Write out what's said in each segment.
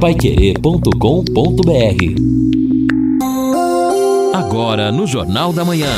Paiquerê.com.br Agora no Jornal da Manhã.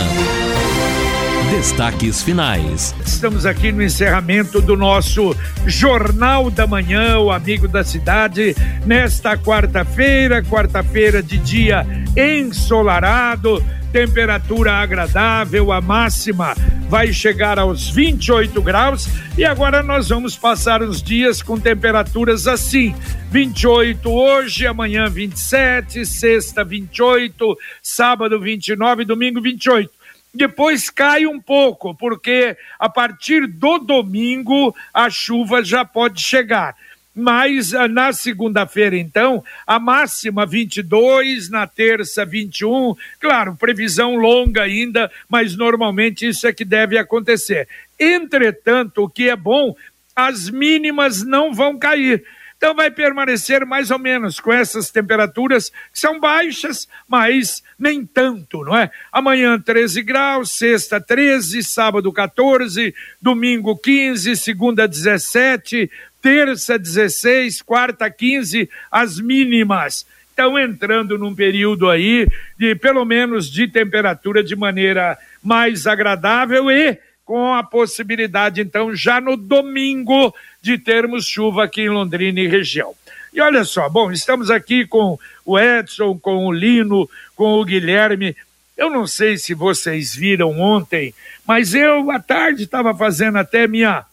Destaques finais. Estamos aqui no encerramento do nosso Jornal da Manhã, o Amigo da Cidade, nesta quarta-feira, quarta-feira de dia ensolarado, temperatura agradável, a máxima vai chegar aos 28 graus e agora nós vamos passar os dias com temperaturas assim: 28 hoje, amanhã 27, sexta 28, sábado 29, domingo 28 depois cai um pouco, porque a partir do domingo a chuva já pode chegar. Mas ah, na segunda-feira, então, a máxima 22, na terça 21. Claro, previsão longa ainda, mas normalmente isso é que deve acontecer. Entretanto, o que é bom, as mínimas não vão cair então vai permanecer mais ou menos com essas temperaturas que são baixas, mas nem tanto, não é? Amanhã 13 graus, sexta 13, sábado 14, domingo 15, segunda 17, terça 16, quarta 15, as mínimas. Então entrando num período aí de pelo menos de temperatura de maneira mais agradável e com a possibilidade, então, já no domingo, de termos chuva aqui em Londrina e região. E olha só, bom, estamos aqui com o Edson, com o Lino, com o Guilherme. Eu não sei se vocês viram ontem, mas eu à tarde estava fazendo até minha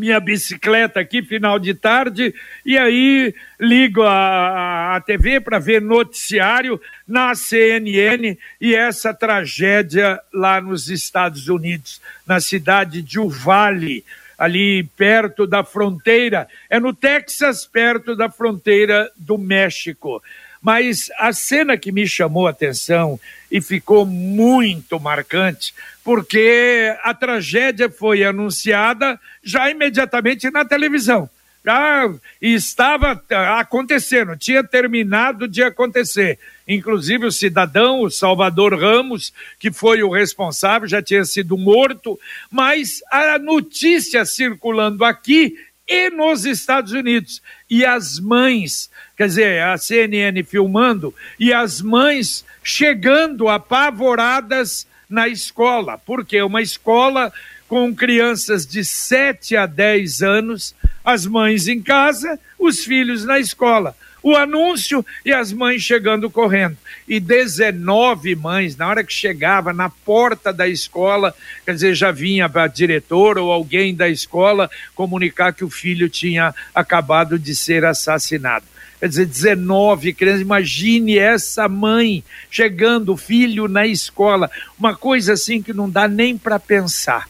minha bicicleta aqui, final de tarde, e aí ligo a, a TV para ver noticiário na CNN e essa tragédia lá nos Estados Unidos, na cidade de Uvalde, ali perto da fronteira, é no Texas, perto da fronteira do México. Mas a cena que me chamou a atenção e ficou muito marcante, porque a tragédia foi anunciada já imediatamente na televisão. Já estava acontecendo, tinha terminado de acontecer. Inclusive o cidadão, o Salvador Ramos, que foi o responsável, já tinha sido morto, mas a notícia circulando aqui e nos Estados Unidos. E as mães, quer dizer, a CNN filmando, e as mães chegando apavoradas na escola, porque uma escola com crianças de 7 a 10 anos, as mães em casa, os filhos na escola o anúncio e as mães chegando correndo. E 19 mães, na hora que chegava na porta da escola, quer dizer, já vinha a diretora ou alguém da escola comunicar que o filho tinha acabado de ser assassinado. Quer dizer, 19 crianças. Imagine essa mãe chegando, o filho na escola. Uma coisa assim que não dá nem para pensar.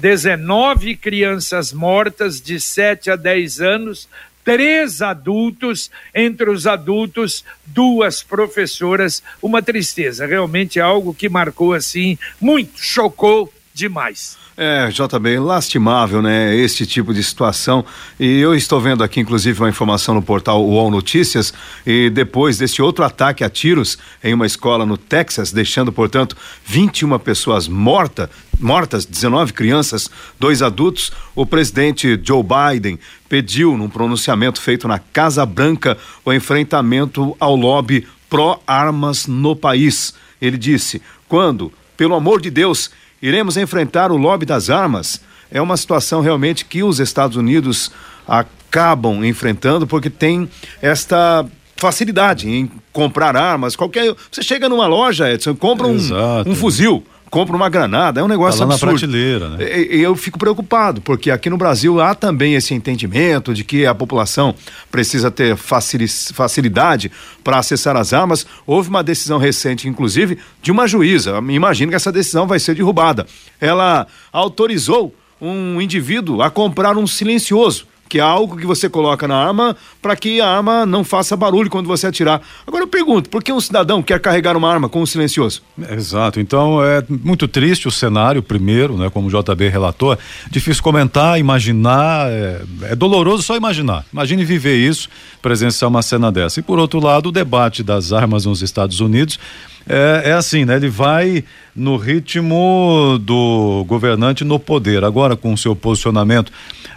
19 crianças mortas de 7 a 10 anos três adultos, entre os adultos, duas professoras, uma tristeza, realmente é algo que marcou assim, muito, chocou demais. É, JB, lastimável, né? Este tipo de situação. E eu estou vendo aqui, inclusive, uma informação no portal UOL Notícias. E depois desse outro ataque a tiros em uma escola no Texas, deixando, portanto, 21 pessoas mortas, mortas, 19 crianças, dois adultos, o presidente Joe Biden pediu, num pronunciamento feito na Casa Branca, o enfrentamento ao lobby pró-armas no país. Ele disse: quando, pelo amor de Deus, iremos enfrentar o lobby das armas. É uma situação realmente que os Estados Unidos acabam enfrentando porque tem esta facilidade em comprar armas. Qualquer você chega numa loja, Edson, compra um, um fuzil compra uma granada, é um negócio tá lá absurdo. na prateleira, né? E, eu fico preocupado, porque aqui no Brasil há também esse entendimento de que a população precisa ter facilidade para acessar as armas. Houve uma decisão recente, inclusive, de uma juíza. Imagino que essa decisão vai ser derrubada. Ela autorizou um indivíduo a comprar um silencioso que é algo que você coloca na arma para que a arma não faça barulho quando você atirar. Agora eu pergunto, por que um cidadão quer carregar uma arma com um silencioso? Exato, então é muito triste o cenário, primeiro, né, como o JB relatou, difícil comentar, imaginar, é, é doloroso só imaginar. Imagine viver isso, presenciar uma cena dessa. E por outro lado, o debate das armas nos Estados Unidos é, é, assim, né? Ele vai no ritmo do governante no poder. Agora, com o seu posicionamento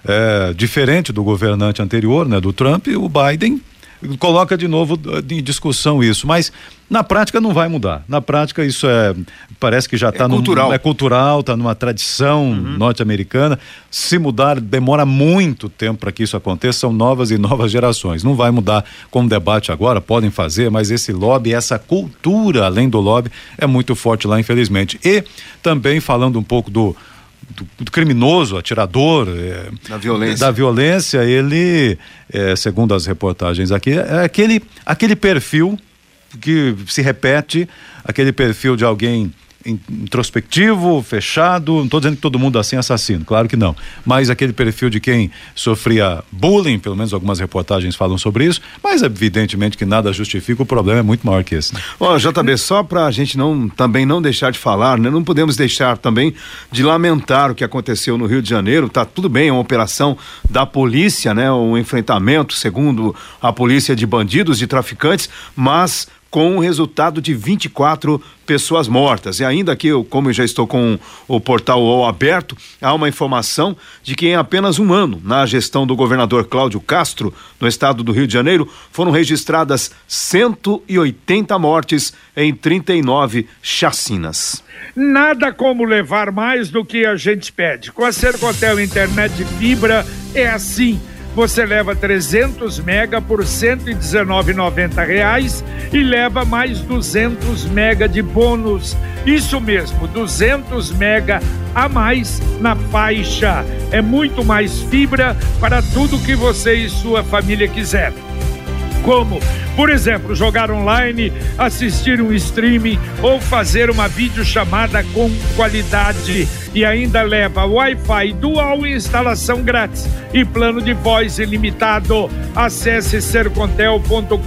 é, diferente do governante anterior, né? Do Trump, o Biden coloca de novo em discussão isso, mas na prática não vai mudar. Na prática isso é parece que já está é tá cultural, é cultural, está numa tradição uhum. norte-americana. Se mudar demora muito tempo para que isso aconteça. São novas e novas gerações. Não vai mudar como debate agora. Podem fazer, mas esse lobby, essa cultura além do lobby é muito forte lá, infelizmente. E também falando um pouco do do, do, criminoso, atirador, é, da violência, da violência ele, é, segundo as reportagens aqui, é aquele, aquele perfil que se repete, aquele perfil de alguém introspectivo, fechado. Não estou dizendo que todo mundo assim é assassino, claro que não. Mas aquele perfil de quem sofria bullying, pelo menos algumas reportagens falam sobre isso, mas evidentemente que nada justifica, o problema é muito maior que esse. Né? Ó, oh, JB, só para a gente não também não deixar de falar, né? Não podemos deixar também de lamentar o que aconteceu no Rio de Janeiro. Tá tudo bem, é uma operação da polícia, né? Um enfrentamento, segundo a polícia, de bandidos, de traficantes, mas com o resultado de 24 pessoas mortas. E ainda que eu, como eu já estou com o portal UOL aberto, há uma informação de que em apenas um ano, na gestão do governador Cláudio Castro, no estado do Rio de Janeiro, foram registradas 180 mortes em 39 chacinas. Nada como levar mais do que a gente pede. Com a Sercontel Internet Fibra é assim você leva 300 mega por 119,90 reais e leva mais 200 mega de bônus. Isso mesmo, 200 mega a mais na faixa. É muito mais fibra para tudo que você e sua família quiser como, por exemplo, jogar online, assistir um streaming ou fazer uma videochamada com qualidade. E ainda leva Wi-Fi dual instalação grátis e plano de voz ilimitado. Acesse sercontel.com.br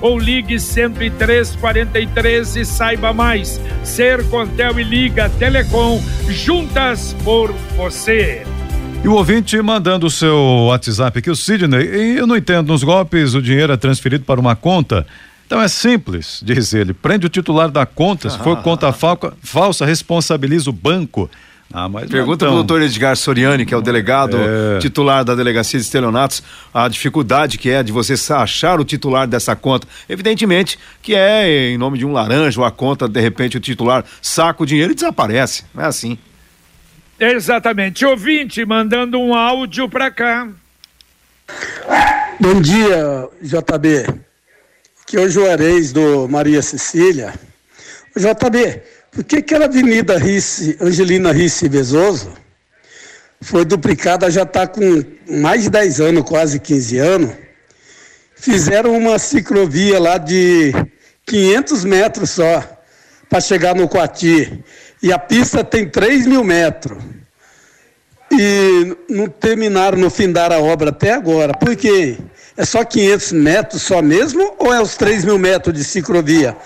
ou ligue 10343 e saiba mais. Sercontel e Liga Telecom, juntas por você. E o ouvinte mandando o seu WhatsApp aqui, o Sidney, eu não entendo, nos golpes o dinheiro é transferido para uma conta. Então é simples, diz ele. Prende o titular da conta, se for conta falca, falsa, responsabiliza o banco. Ah, mas Pergunta para o doutor Edgar Soriani, que é o delegado é... titular da Delegacia de Estelionatos, a dificuldade que é de você achar o titular dessa conta. Evidentemente que é em nome de um laranja ou a conta, de repente o titular saca o dinheiro e desaparece. Não é assim. Exatamente. Ouvinte mandando um áudio para cá. Bom dia, JB. Aqui é o Juarez do Maria Cecília. JB, por que aquela avenida Risse, Angelina Risse Vezoso foi duplicada, já está com mais de 10 anos, quase 15 anos. Fizeram uma ciclovia lá de 500 metros só para chegar no Coati. E a pista tem 3 mil metros. E não terminaram, no fim da obra até agora. Por quê? É só 500 metros só mesmo ou é os 3 mil metros de ciclovia?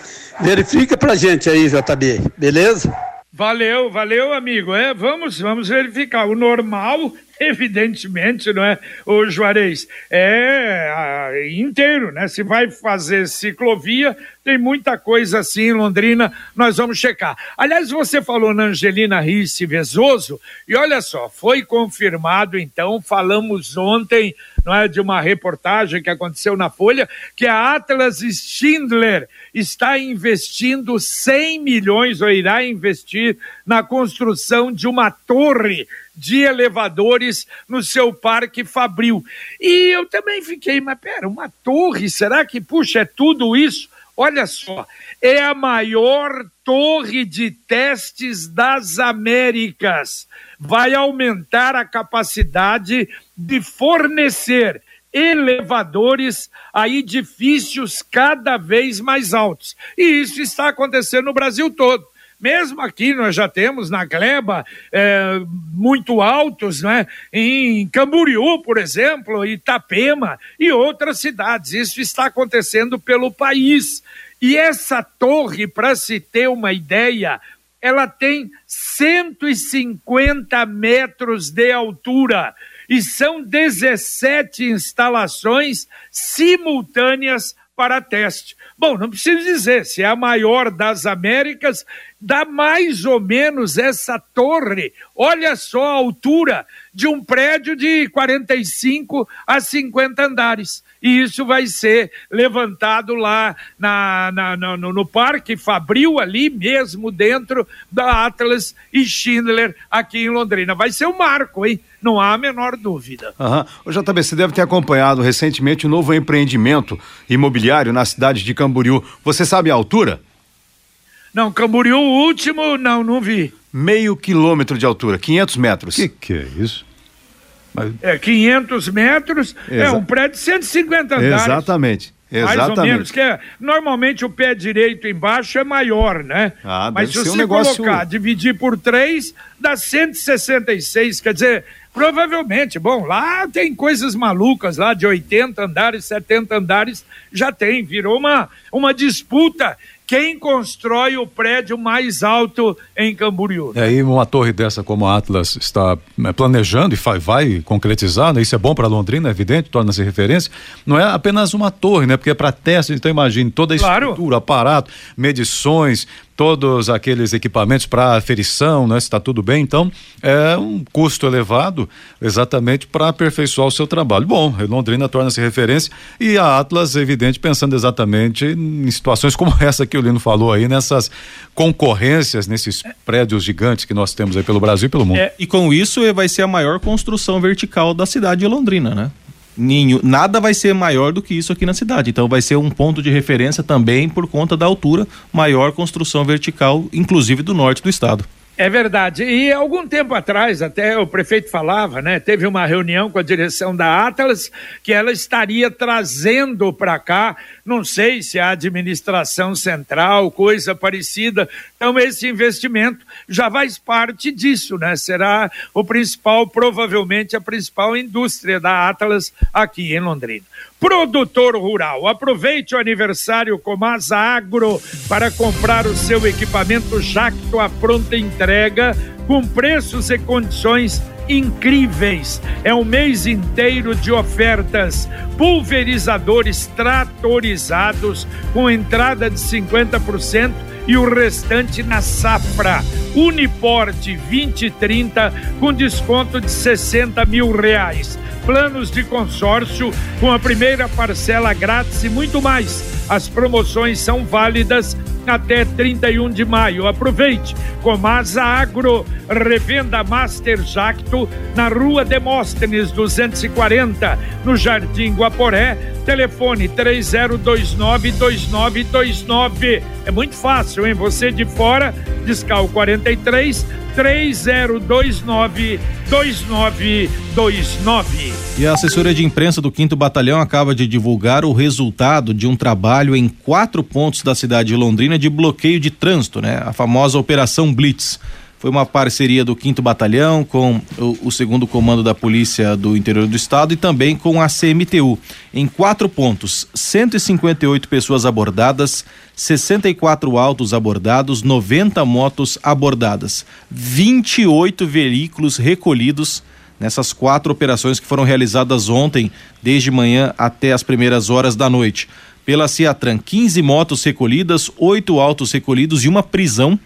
Verifica pra gente aí, JB, beleza? Valeu, valeu, amigo. É, vamos, vamos verificar. O normal evidentemente, não é, o Juarez, é inteiro, né? Se vai fazer ciclovia, tem muita coisa assim em Londrina, nós vamos checar. Aliás, você falou na Angelina Risse Vezoso, e olha só, foi confirmado então, falamos ontem, não é, de uma reportagem que aconteceu na Folha, que a Atlas Schindler está investindo 100 milhões, ou irá investir na construção de uma torre de elevadores no seu parque Fabril. E eu também fiquei, mas pera, uma torre, será que, puxa, é tudo isso? Olha só, é a maior torre de testes das Américas. Vai aumentar a capacidade de fornecer elevadores a edifícios cada vez mais altos. E isso está acontecendo no Brasil todo. Mesmo aqui nós já temos na gleba é, muito altos, né? em Camboriú, por exemplo, Itapema e outras cidades. Isso está acontecendo pelo país. E essa torre, para se ter uma ideia, ela tem 150 metros de altura e são 17 instalações simultâneas para teste. Bom, não preciso dizer, se é a maior das Américas, dá mais ou menos essa torre. Olha só a altura de um prédio de 45 a 50 andares. E isso vai ser levantado lá na, na, no, no Parque Fabril, ali mesmo dentro da Atlas e Schindler, aqui em Londrina. Vai ser um marco, hein? Não há a menor dúvida. Uhum. O JB, você deve ter acompanhado recentemente um novo empreendimento imobiliário na cidade de Camboriú. Você sabe a altura? Não, Camboriú, o último, não, não vi. Meio quilômetro de altura, 500 metros. Que que é isso? Mas... É 500 metros, Exa... é um prédio de 150 andares. Exatamente. Exatamente. Mais ou menos, que é, normalmente o pé direito embaixo é maior, né? Ah, Mas se você um negócio... colocar, dividir por três, dá 166, quer dizer, provavelmente, bom, lá tem coisas malucas lá de 80 andares, 70 andares, já tem, virou uma, uma disputa quem constrói o prédio mais alto em Camboriú. E aí uma torre dessa como a Atlas está é, planejando e vai, vai concretizar, né? isso é bom para Londrina, é evidente, torna-se referência, não é apenas uma torre, né? Porque é para teste, então imagine toda a estrutura, claro. aparato, medições, todos aqueles equipamentos para aferição, né? Se está tudo bem, então é um custo elevado exatamente para aperfeiçoar o seu trabalho. Bom, Londrina torna-se referência e a Atlas, evidente, pensando exatamente em situações como essa que o Lino falou aí, nessas concorrências, nesses prédios gigantes que nós temos aí pelo Brasil e pelo mundo. É, e com isso vai ser a maior construção vertical da cidade de Londrina, né? Ninho, nada vai ser maior do que isso aqui na cidade. Então vai ser um ponto de referência também por conta da altura, maior construção vertical, inclusive do norte do estado. É verdade. E algum tempo atrás, até o prefeito falava, né? Teve uma reunião com a direção da Atlas que ela estaria trazendo para cá, não sei se a administração central, coisa parecida. Então, esse investimento já faz parte disso, né? Será o principal, provavelmente a principal indústria da Atlas aqui em Londrina. Produtor rural, aproveite o aniversário Comasa Agro para comprar o seu equipamento Jacto à pronta entrega com preços e condições incríveis. É um mês inteiro de ofertas. Pulverizadores tratorizados com entrada de 50% e o restante na safra. Uniporte 2030 com desconto de 60 mil reais planos de consórcio com a primeira parcela grátis e muito mais. As promoções são válidas até 31 de maio. Aproveite! Comasa Agro, revenda Master Jacto na rua Demóstenes 240, no Jardim Guaporé. Telefone 30292929. É muito fácil, hein? Você de fora, Discal 43 3029 2929. E a assessora de imprensa do 5 Batalhão acaba de divulgar o resultado de um trabalho em quatro pontos da cidade de Londrina de bloqueio de trânsito, né? A famosa Operação Blitz. Foi uma parceria do 5 Batalhão com o, o segundo comando da Polícia do Interior do Estado e também com a CMTU. Em quatro pontos, 158 pessoas abordadas, 64 autos abordados, 90 motos abordadas, 28 veículos recolhidos nessas quatro operações que foram realizadas ontem, desde manhã até as primeiras horas da noite. Pela Ciatran, 15 motos recolhidas, oito autos recolhidos e uma prisão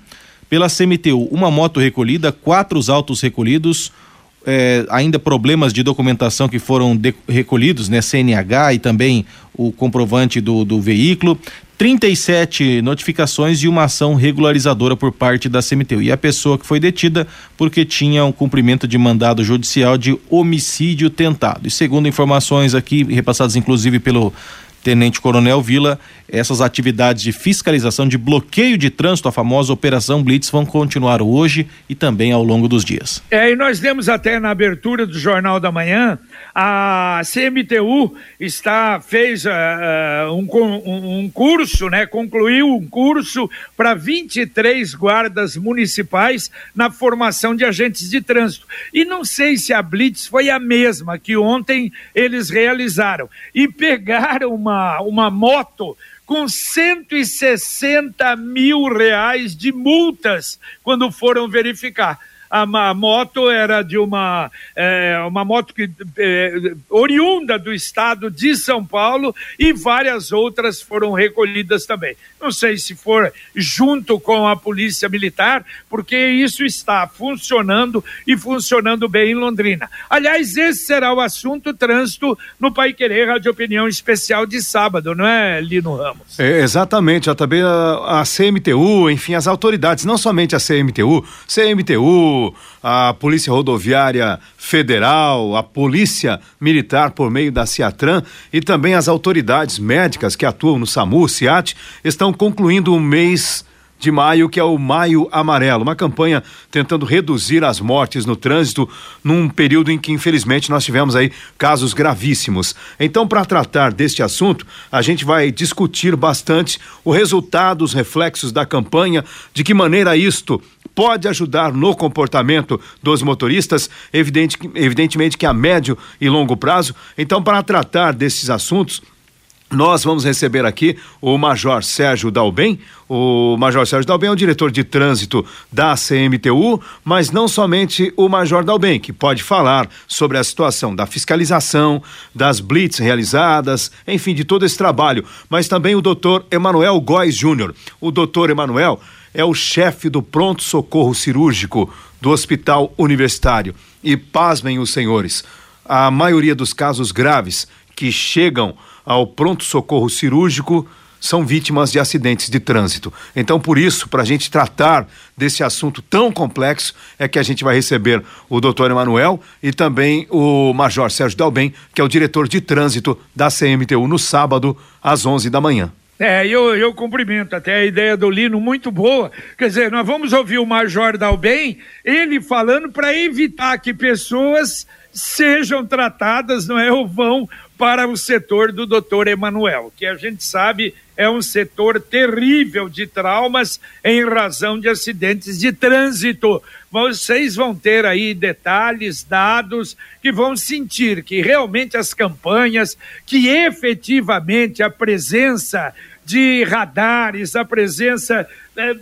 pela CMTU, uma moto recolhida, quatro autos recolhidos, é, ainda problemas de documentação que foram de, recolhidos, né? CNH e também o comprovante do, do veículo. 37 notificações e uma ação regularizadora por parte da CMTU. E a pessoa que foi detida porque tinha um cumprimento de mandado judicial de homicídio tentado. E segundo informações aqui, repassadas inclusive pelo Tenente Coronel Vila, essas atividades de fiscalização de bloqueio de trânsito, a famosa Operação Blitz, vão continuar hoje e também ao longo dos dias. É, e nós temos até na abertura do Jornal da Manhã, a CMTU está, fez uh, um, um curso, né, concluiu um curso para 23 guardas municipais na formação de agentes de trânsito. E não sei se a Blitz foi a mesma que ontem eles realizaram. E pegaram uma uma, moto com 160 mil reais de multas quando foram verificar. A, a moto era de uma, é, uma moto que, é, oriunda do estado de São Paulo e várias outras foram recolhidas também. Não sei se for junto com a Polícia Militar, porque isso está funcionando e funcionando bem em Londrina. Aliás, esse será o assunto trânsito no Pai Querer Rádio Opinião Especial de sábado, não é, Lino Ramos? É, exatamente, JB, a, a CMTU, enfim, as autoridades, não somente a CMTU, CMTU, a Polícia Rodoviária Federal, a Polícia Militar por meio da Ciatran e também as autoridades médicas que atuam no SAMU, CIAT, estão concluindo o mês de maio, que é o Maio Amarelo, uma campanha tentando reduzir as mortes no trânsito num período em que, infelizmente, nós tivemos aí casos gravíssimos. Então, para tratar deste assunto, a gente vai discutir bastante o resultado, os reflexos da campanha, de que maneira isto pode ajudar no comportamento dos motoristas, evidente, evidentemente que a médio e longo prazo. Então, para tratar desses assuntos, nós vamos receber aqui o Major Sérgio Dalben. O Major Sérgio Dalben é o diretor de trânsito da CMTU, mas não somente o Major Dalben, que pode falar sobre a situação da fiscalização, das blitz realizadas, enfim, de todo esse trabalho, mas também o doutor Emanuel Góes Júnior. O doutor Emanuel é o chefe do pronto-socorro cirúrgico do Hospital Universitário. E pasmem os senhores, a maioria dos casos graves que chegam ao pronto-socorro cirúrgico são vítimas de acidentes de trânsito. Então, por isso, para a gente tratar desse assunto tão complexo, é que a gente vai receber o doutor Emanuel e também o Major Sérgio Dalben, que é o diretor de trânsito da CMTU, no sábado, às 11 da manhã. É, eu, eu cumprimento até a ideia do Lino, muito boa. Quer dizer, nós vamos ouvir o Major Dalben, ele falando para evitar que pessoas sejam tratadas, não é, ou vão para o setor do doutor Emanuel, que a gente sabe é um setor terrível de traumas em razão de acidentes de trânsito. Vocês vão ter aí detalhes, dados que vão sentir que realmente as campanhas, que efetivamente a presença de radares, a presença é,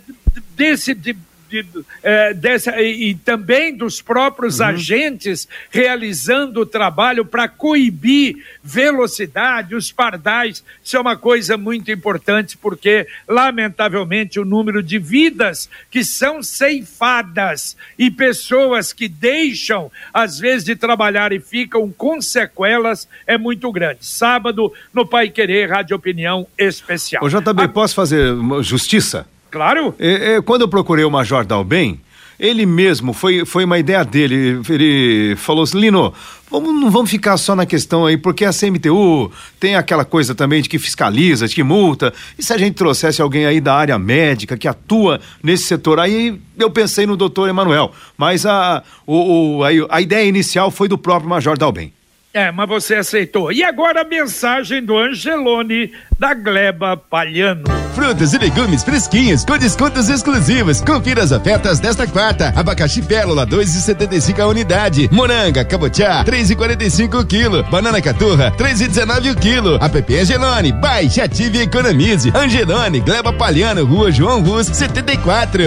desse. De, de, é, dessa, e, e, também dos próprios uhum. agentes realizando o trabalho para coibir velocidade, os pardais. Isso é uma coisa muito importante, porque, lamentavelmente, o número de vidas que são ceifadas e pessoas que deixam, às vezes, de trabalhar e ficam com sequelas é muito grande. Sábado, no Pai Querer, Rádio Opinião Especial. Ô, JB, A... posso fazer justiça? Claro. É, é, quando eu procurei o Major Dalben, ele mesmo, foi, foi uma ideia dele, ele falou assim, Lino, vamos, não vamos ficar só na questão aí, porque a CMTU tem aquela coisa também de que fiscaliza, de que multa, e se a gente trouxesse alguém aí da área médica, que atua nesse setor, aí eu pensei no doutor Emanuel, mas a, o, o, a, a ideia inicial foi do próprio Major Dalben. É, mas você aceitou. E agora a mensagem do Angelone da Gleba Palhano. Frutas e legumes fresquinhos com descontos exclusivos. Confira as ofertas desta quarta. Abacaxi Pérola 2,75 a unidade. Moranga, cabotiá 3,45 o quilo. Banana caturra 3,19 o quilo. App Angelone, baixe, ative e economize. Angelone, Gleba Palhano, Rua João Rus 74.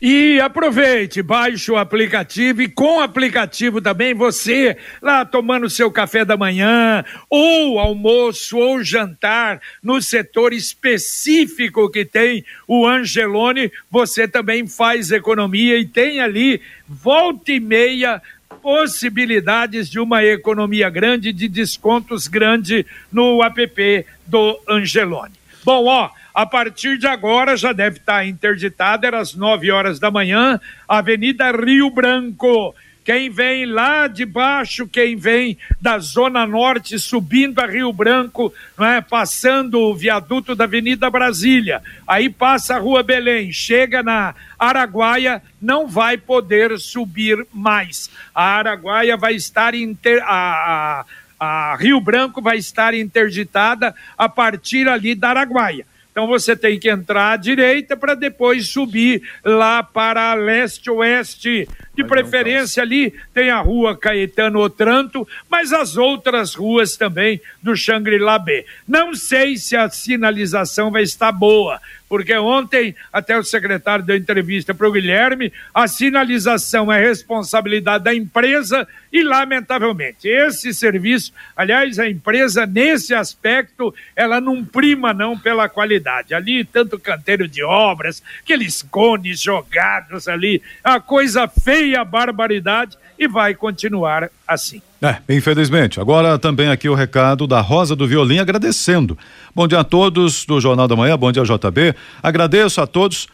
E aproveite, baixe o aplicativo e com o aplicativo também você lá tomando seu café da manhã, ou almoço, ou jantar, no setor específico que tem o Angelone, você também faz economia e tem ali volta e meia possibilidades de uma economia grande, de descontos grande no app do Angelone. Bom, ó, a partir de agora já deve estar interditada, era às 9 horas da manhã, Avenida Rio Branco. Quem vem lá de baixo, quem vem da Zona Norte, subindo a Rio Branco, não é? passando o viaduto da Avenida Brasília, aí passa a Rua Belém, chega na Araguaia, não vai poder subir mais. A Araguaia vai estar inter... a, a, a Rio Branco vai estar interditada a partir ali da Araguaia. Então você tem que entrar à direita para depois subir lá para leste-oeste. De preferência ali tem a rua Caetano Otranto, mas as outras ruas também do Xangri-Lá B. Não sei se a sinalização vai estar boa, porque ontem até o secretário deu entrevista para o Guilherme, a sinalização é responsabilidade da empresa e, lamentavelmente, esse serviço, aliás, a empresa, nesse aspecto, ela não prima não pela qualidade. Ali, tanto canteiro de obras, aqueles cones jogados ali, a coisa feia, a barbaridade, e vai continuar assim. É, infelizmente. Agora também aqui o recado da Rosa do Violim agradecendo. Bom dia a todos do Jornal da Manhã, bom dia JB. Agradeço a todos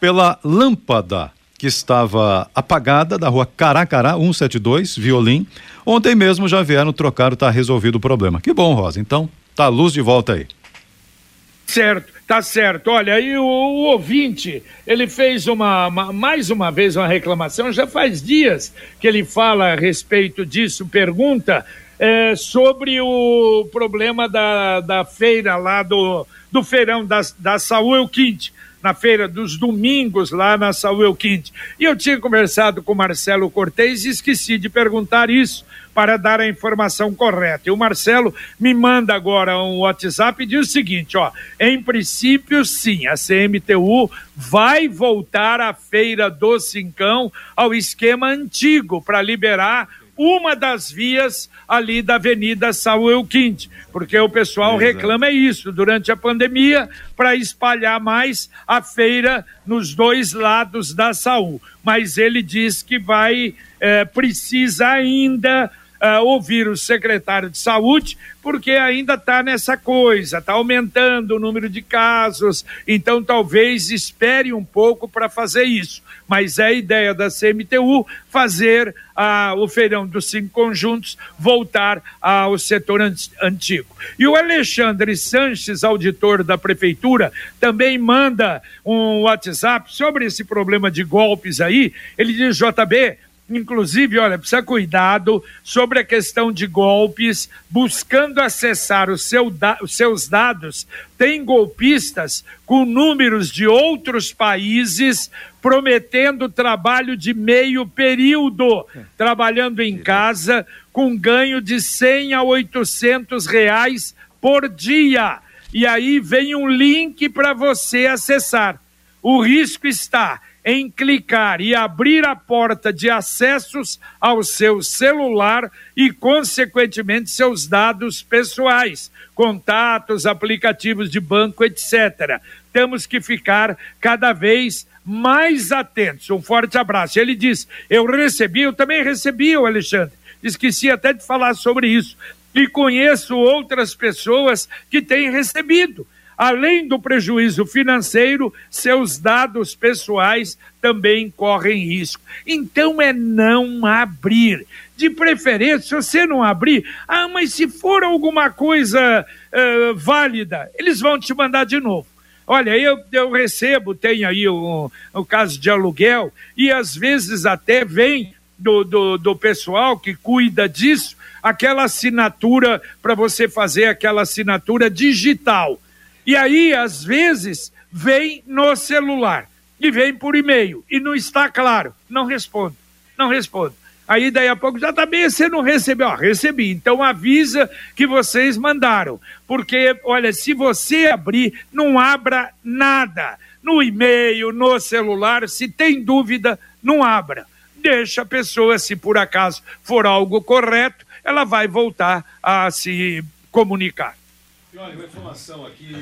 pela lâmpada que estava apagada da rua Caracará 172, Violim. Ontem mesmo já vieram trocar, está resolvido o problema. Que bom, Rosa. Então, tá a luz de volta aí. Certo, tá certo. Olha, aí o, o ouvinte, ele fez uma, uma, mais uma vez uma reclamação, já faz dias que ele fala a respeito disso, pergunta é, sobre o problema da, da feira lá do, do feirão da, da Saúl Quinte na feira dos domingos lá na Saúl Quinte. E eu tinha conversado com Marcelo Cortez e esqueci de perguntar isso para dar a informação correta. E o Marcelo me manda agora um WhatsApp e diz o seguinte, ó, em princípio sim, a CMTU vai voltar à feira do Cincão ao esquema antigo para liberar uma das vias ali da Avenida Saúl Quinte, porque o pessoal Exato. reclama isso durante a pandemia para espalhar mais a feira nos dois lados da Saúl. Mas ele diz que vai, é, precisa ainda uh, ouvir o secretário de saúde, porque ainda está nessa coisa, está aumentando o número de casos, então talvez espere um pouco para fazer isso. Mas é a ideia da CMTU fazer uh, o feirão dos cinco conjuntos voltar ao setor antigo. E o Alexandre Sanches, auditor da prefeitura, também manda um WhatsApp sobre esse problema de golpes aí. Ele diz: JB, Inclusive, olha, precisa cuidado sobre a questão de golpes, buscando acessar seu da, os seus dados. Tem golpistas com números de outros países prometendo trabalho de meio período, trabalhando em casa com ganho de 100 a 800 reais por dia. E aí vem um link para você acessar. O risco está em clicar e abrir a porta de acessos ao seu celular e, consequentemente, seus dados pessoais, contatos, aplicativos de banco, etc. Temos que ficar cada vez mais atentos. Um forte abraço. Ele diz: Eu recebi, eu também recebi, o Alexandre. Esqueci até de falar sobre isso. E conheço outras pessoas que têm recebido Além do prejuízo financeiro, seus dados pessoais também correm risco. Então é não abrir. De preferência, se você não abrir, ah, mas se for alguma coisa uh, válida, eles vão te mandar de novo. Olha, eu, eu recebo, tem aí o, o caso de aluguel, e às vezes até vem do, do, do pessoal que cuida disso aquela assinatura para você fazer aquela assinatura digital. E aí, às vezes, vem no celular e vem por e-mail e não está claro. Não respondo, não respondo. Aí daí a pouco já também tá você não recebeu. Ó, recebi. Então avisa que vocês mandaram. Porque, olha, se você abrir, não abra nada. No e-mail, no celular, se tem dúvida, não abra. Deixa a pessoa, se por acaso for algo correto, ela vai voltar a se comunicar. Olha, uma informação aqui.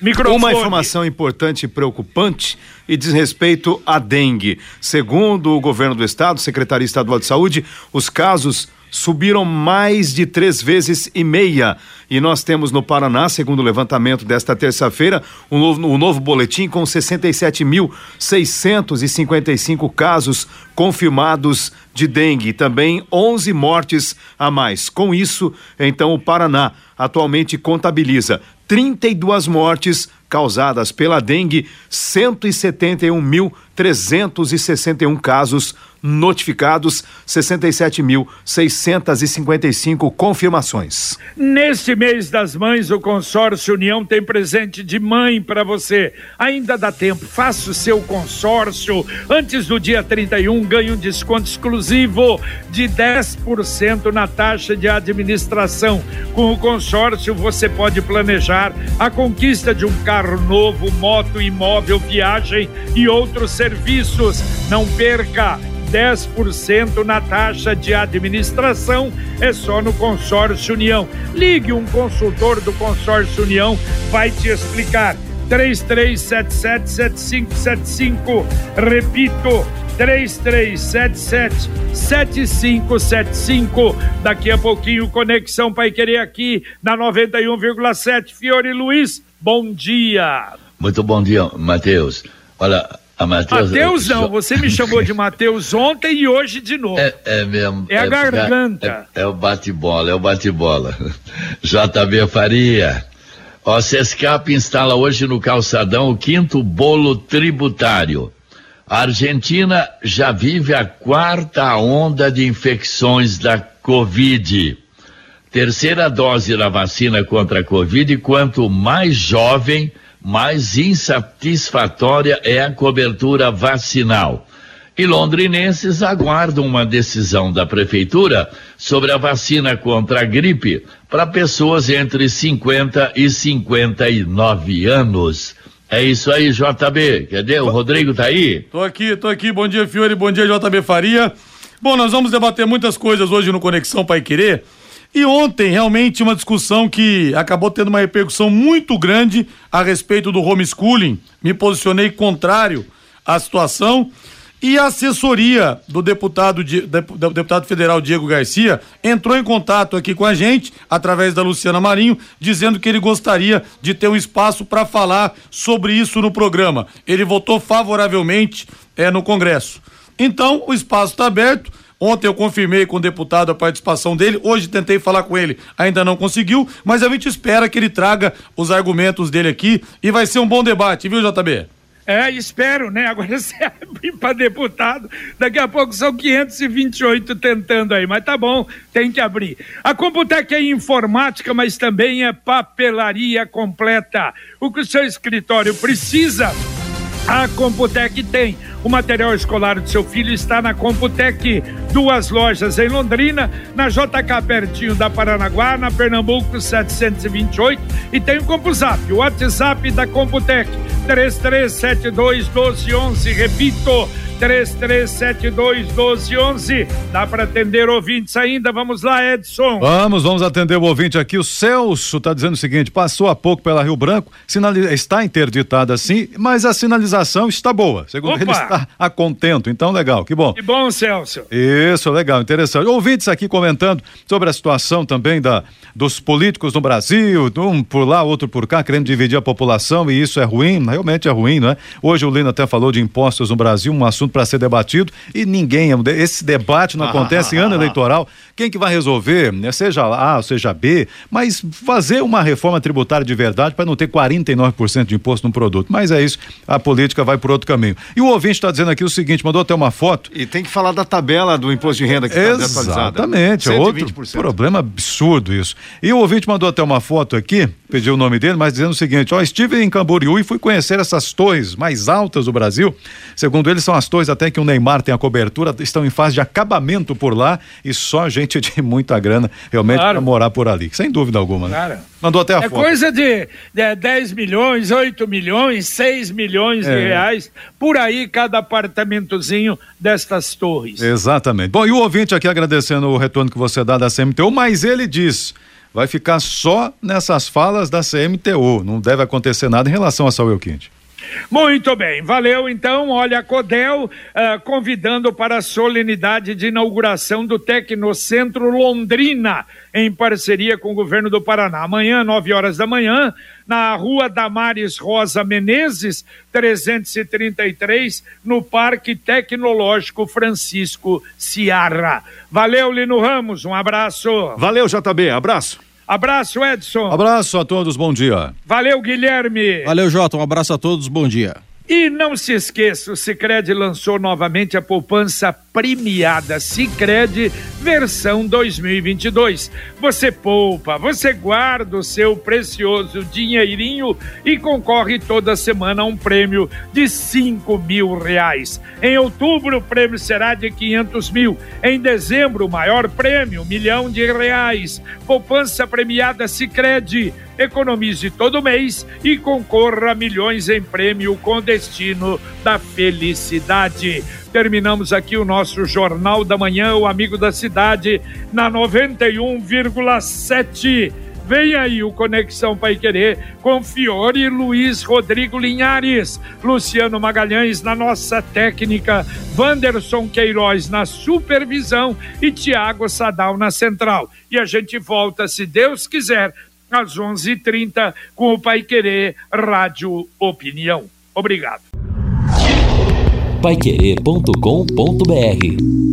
Microfone. Uma informação importante e preocupante e diz respeito à dengue. Segundo o governo do estado, Secretaria Estadual de Saúde, os casos subiram mais de três vezes e meia. E nós temos no Paraná, segundo o levantamento desta terça-feira, um novo, um novo boletim com 67.655 casos confirmados de dengue também 11 mortes a mais. Com isso, então, o Paraná atualmente contabiliza 32 mortes causadas pela dengue, 171.361 casos notificados, 67.655 confirmações. Neste mês das mães, o consórcio União tem presente de mãe para você. Ainda dá tempo, faça o seu consórcio. Antes do dia 31, ganhe um desconto exclusivo de 10% na taxa de administração. Com o consórcio, você pode planejar a conquista de um carro novo, moto, imóvel, viagem e outros serviços. Não perca! 10% na taxa de administração é só no Consórcio União. Ligue um consultor do Consórcio União, vai te explicar. 33777575. Repito, 33777575. Daqui a pouquinho, Conexão Pai Querer aqui na 91,7. Fiore Luiz, bom dia. Muito bom dia, Matheus. Olha, a Matheus. Matheus não, você me chamou de Matheus ontem e hoje de novo. É, é mesmo. É, a garganta. É, é o bate-bola, é o bate-bola. JB Faria. Ó, Sescap instala hoje no calçadão o quinto bolo tributário. A Argentina já vive a quarta onda de infecções da Covid. Terceira dose da vacina contra a Covid, quanto mais jovem, mais insatisfatória é a cobertura vacinal. E londrinenses aguardam uma decisão da prefeitura sobre a vacina contra a gripe para pessoas entre 50 e 59 anos. É isso aí, JB. Cadê? O Rodrigo tá aí? Tô aqui, tô aqui. Bom dia, Fiore. Bom dia, JB Faria. Bom, nós vamos debater muitas coisas hoje no Conexão Pai Querer. E ontem, realmente, uma discussão que acabou tendo uma repercussão muito grande a respeito do homeschooling. Me posicionei contrário à situação. E a assessoria do deputado, do deputado federal Diego Garcia entrou em contato aqui com a gente, através da Luciana Marinho, dizendo que ele gostaria de ter um espaço para falar sobre isso no programa. Ele votou favoravelmente é, no Congresso. Então, o espaço está aberto. Ontem eu confirmei com o deputado a participação dele, hoje tentei falar com ele, ainda não conseguiu, mas a gente espera que ele traga os argumentos dele aqui e vai ser um bom debate, viu, JB? É, espero, né? Agora você abre para deputado, daqui a pouco são 528 tentando aí, mas tá bom, tem que abrir. A Computec é informática, mas também é papelaria completa. O que o seu escritório precisa, a Computec tem. O material escolar do seu filho está na Computec. Duas lojas em Londrina, na JK pertinho da Paranaguá, na Pernambuco 728 e tem o CompuZap, o WhatsApp da Computec 3372 1211, repito, 3372 1211. Dá para atender ouvintes ainda? Vamos lá, Edson. Vamos, vamos atender o ouvinte aqui. O Celso está dizendo o seguinte: passou há pouco pela Rio Branco, está interditada sim, mas a sinalização está boa. Segundo Opa. ele, está a contento. Então, legal, que bom. Que bom, Celso. Isso, legal, interessante. Ouvintes aqui comentando sobre a situação também da, dos políticos no Brasil, um por lá, outro por cá, querendo dividir a população e isso é ruim, realmente é ruim, não é? Hoje o Lino até falou de impostos no Brasil, um assunto para ser debatido e ninguém, esse debate não acontece em ano eleitoral. Quem que vai resolver, né, seja A ou seja B, mas fazer uma reforma tributária de verdade para não ter 49% de imposto no produto. Mas é isso, a política vai por outro caminho. E o ouvinte está dizendo aqui o seguinte, mandou até uma foto. E tem que falar da tabela do imposto de renda que está Exatamente, é outro problema absurdo isso. E o ouvinte mandou até uma foto aqui, pediu o nome dele, mas dizendo o seguinte: ó, estive em Camboriú e fui conhecer essas torres mais altas do Brasil. Segundo ele, são as torres até que o Neymar tem a cobertura, estão em fase de acabamento por lá e só gente de muita grana realmente claro. para morar por ali. Sem dúvida alguma, né? Claro. Mandou até a é foto. É coisa de, de 10 milhões, 8 milhões, 6 milhões é. de reais, por aí cada apartamentozinho destas torres. Exatamente. Bom, e o ouvinte aqui agradecendo o retorno que você dá da CMTU, mas ele diz vai ficar só nessas falas da CMTU. Não deve acontecer nada em relação a Saúl Quinte. Muito bem, valeu então. Olha, a Codel uh, convidando para a solenidade de inauguração do Tecnocentro Londrina, em parceria com o governo do Paraná. Amanhã, nove horas da manhã, na rua Damares Rosa Menezes, 333, no Parque Tecnológico Francisco Ciarra. Valeu, Lino Ramos, um abraço. Valeu, JB, abraço. Abraço, Edson. Abraço a todos, bom dia. Valeu, Guilherme. Valeu, Jota, um abraço a todos, bom dia. E não se esqueça, o Sicredi lançou novamente a poupança premiada Sicredi versão 2022. Você poupa, você guarda o seu precioso dinheirinho e concorre toda semana a um prêmio de cinco mil reais. Em outubro o prêmio será de 500 mil. Em dezembro o maior prêmio, um milhão de reais. Poupança premiada Sicredi. Economize todo mês e concorra a milhões em prêmio com destino da felicidade. Terminamos aqui o nosso Jornal da Manhã, o Amigo da Cidade, na 91,7. Vem aí o Conexão Pai Querer com Fiore Luiz Rodrigo Linhares, Luciano Magalhães na nossa técnica, Wanderson Queiroz na supervisão e Tiago Sadal na central. E a gente volta, se Deus quiser, às 11:30 com o Pai Querer Rádio Opinião. Obrigado paiquerê.com.br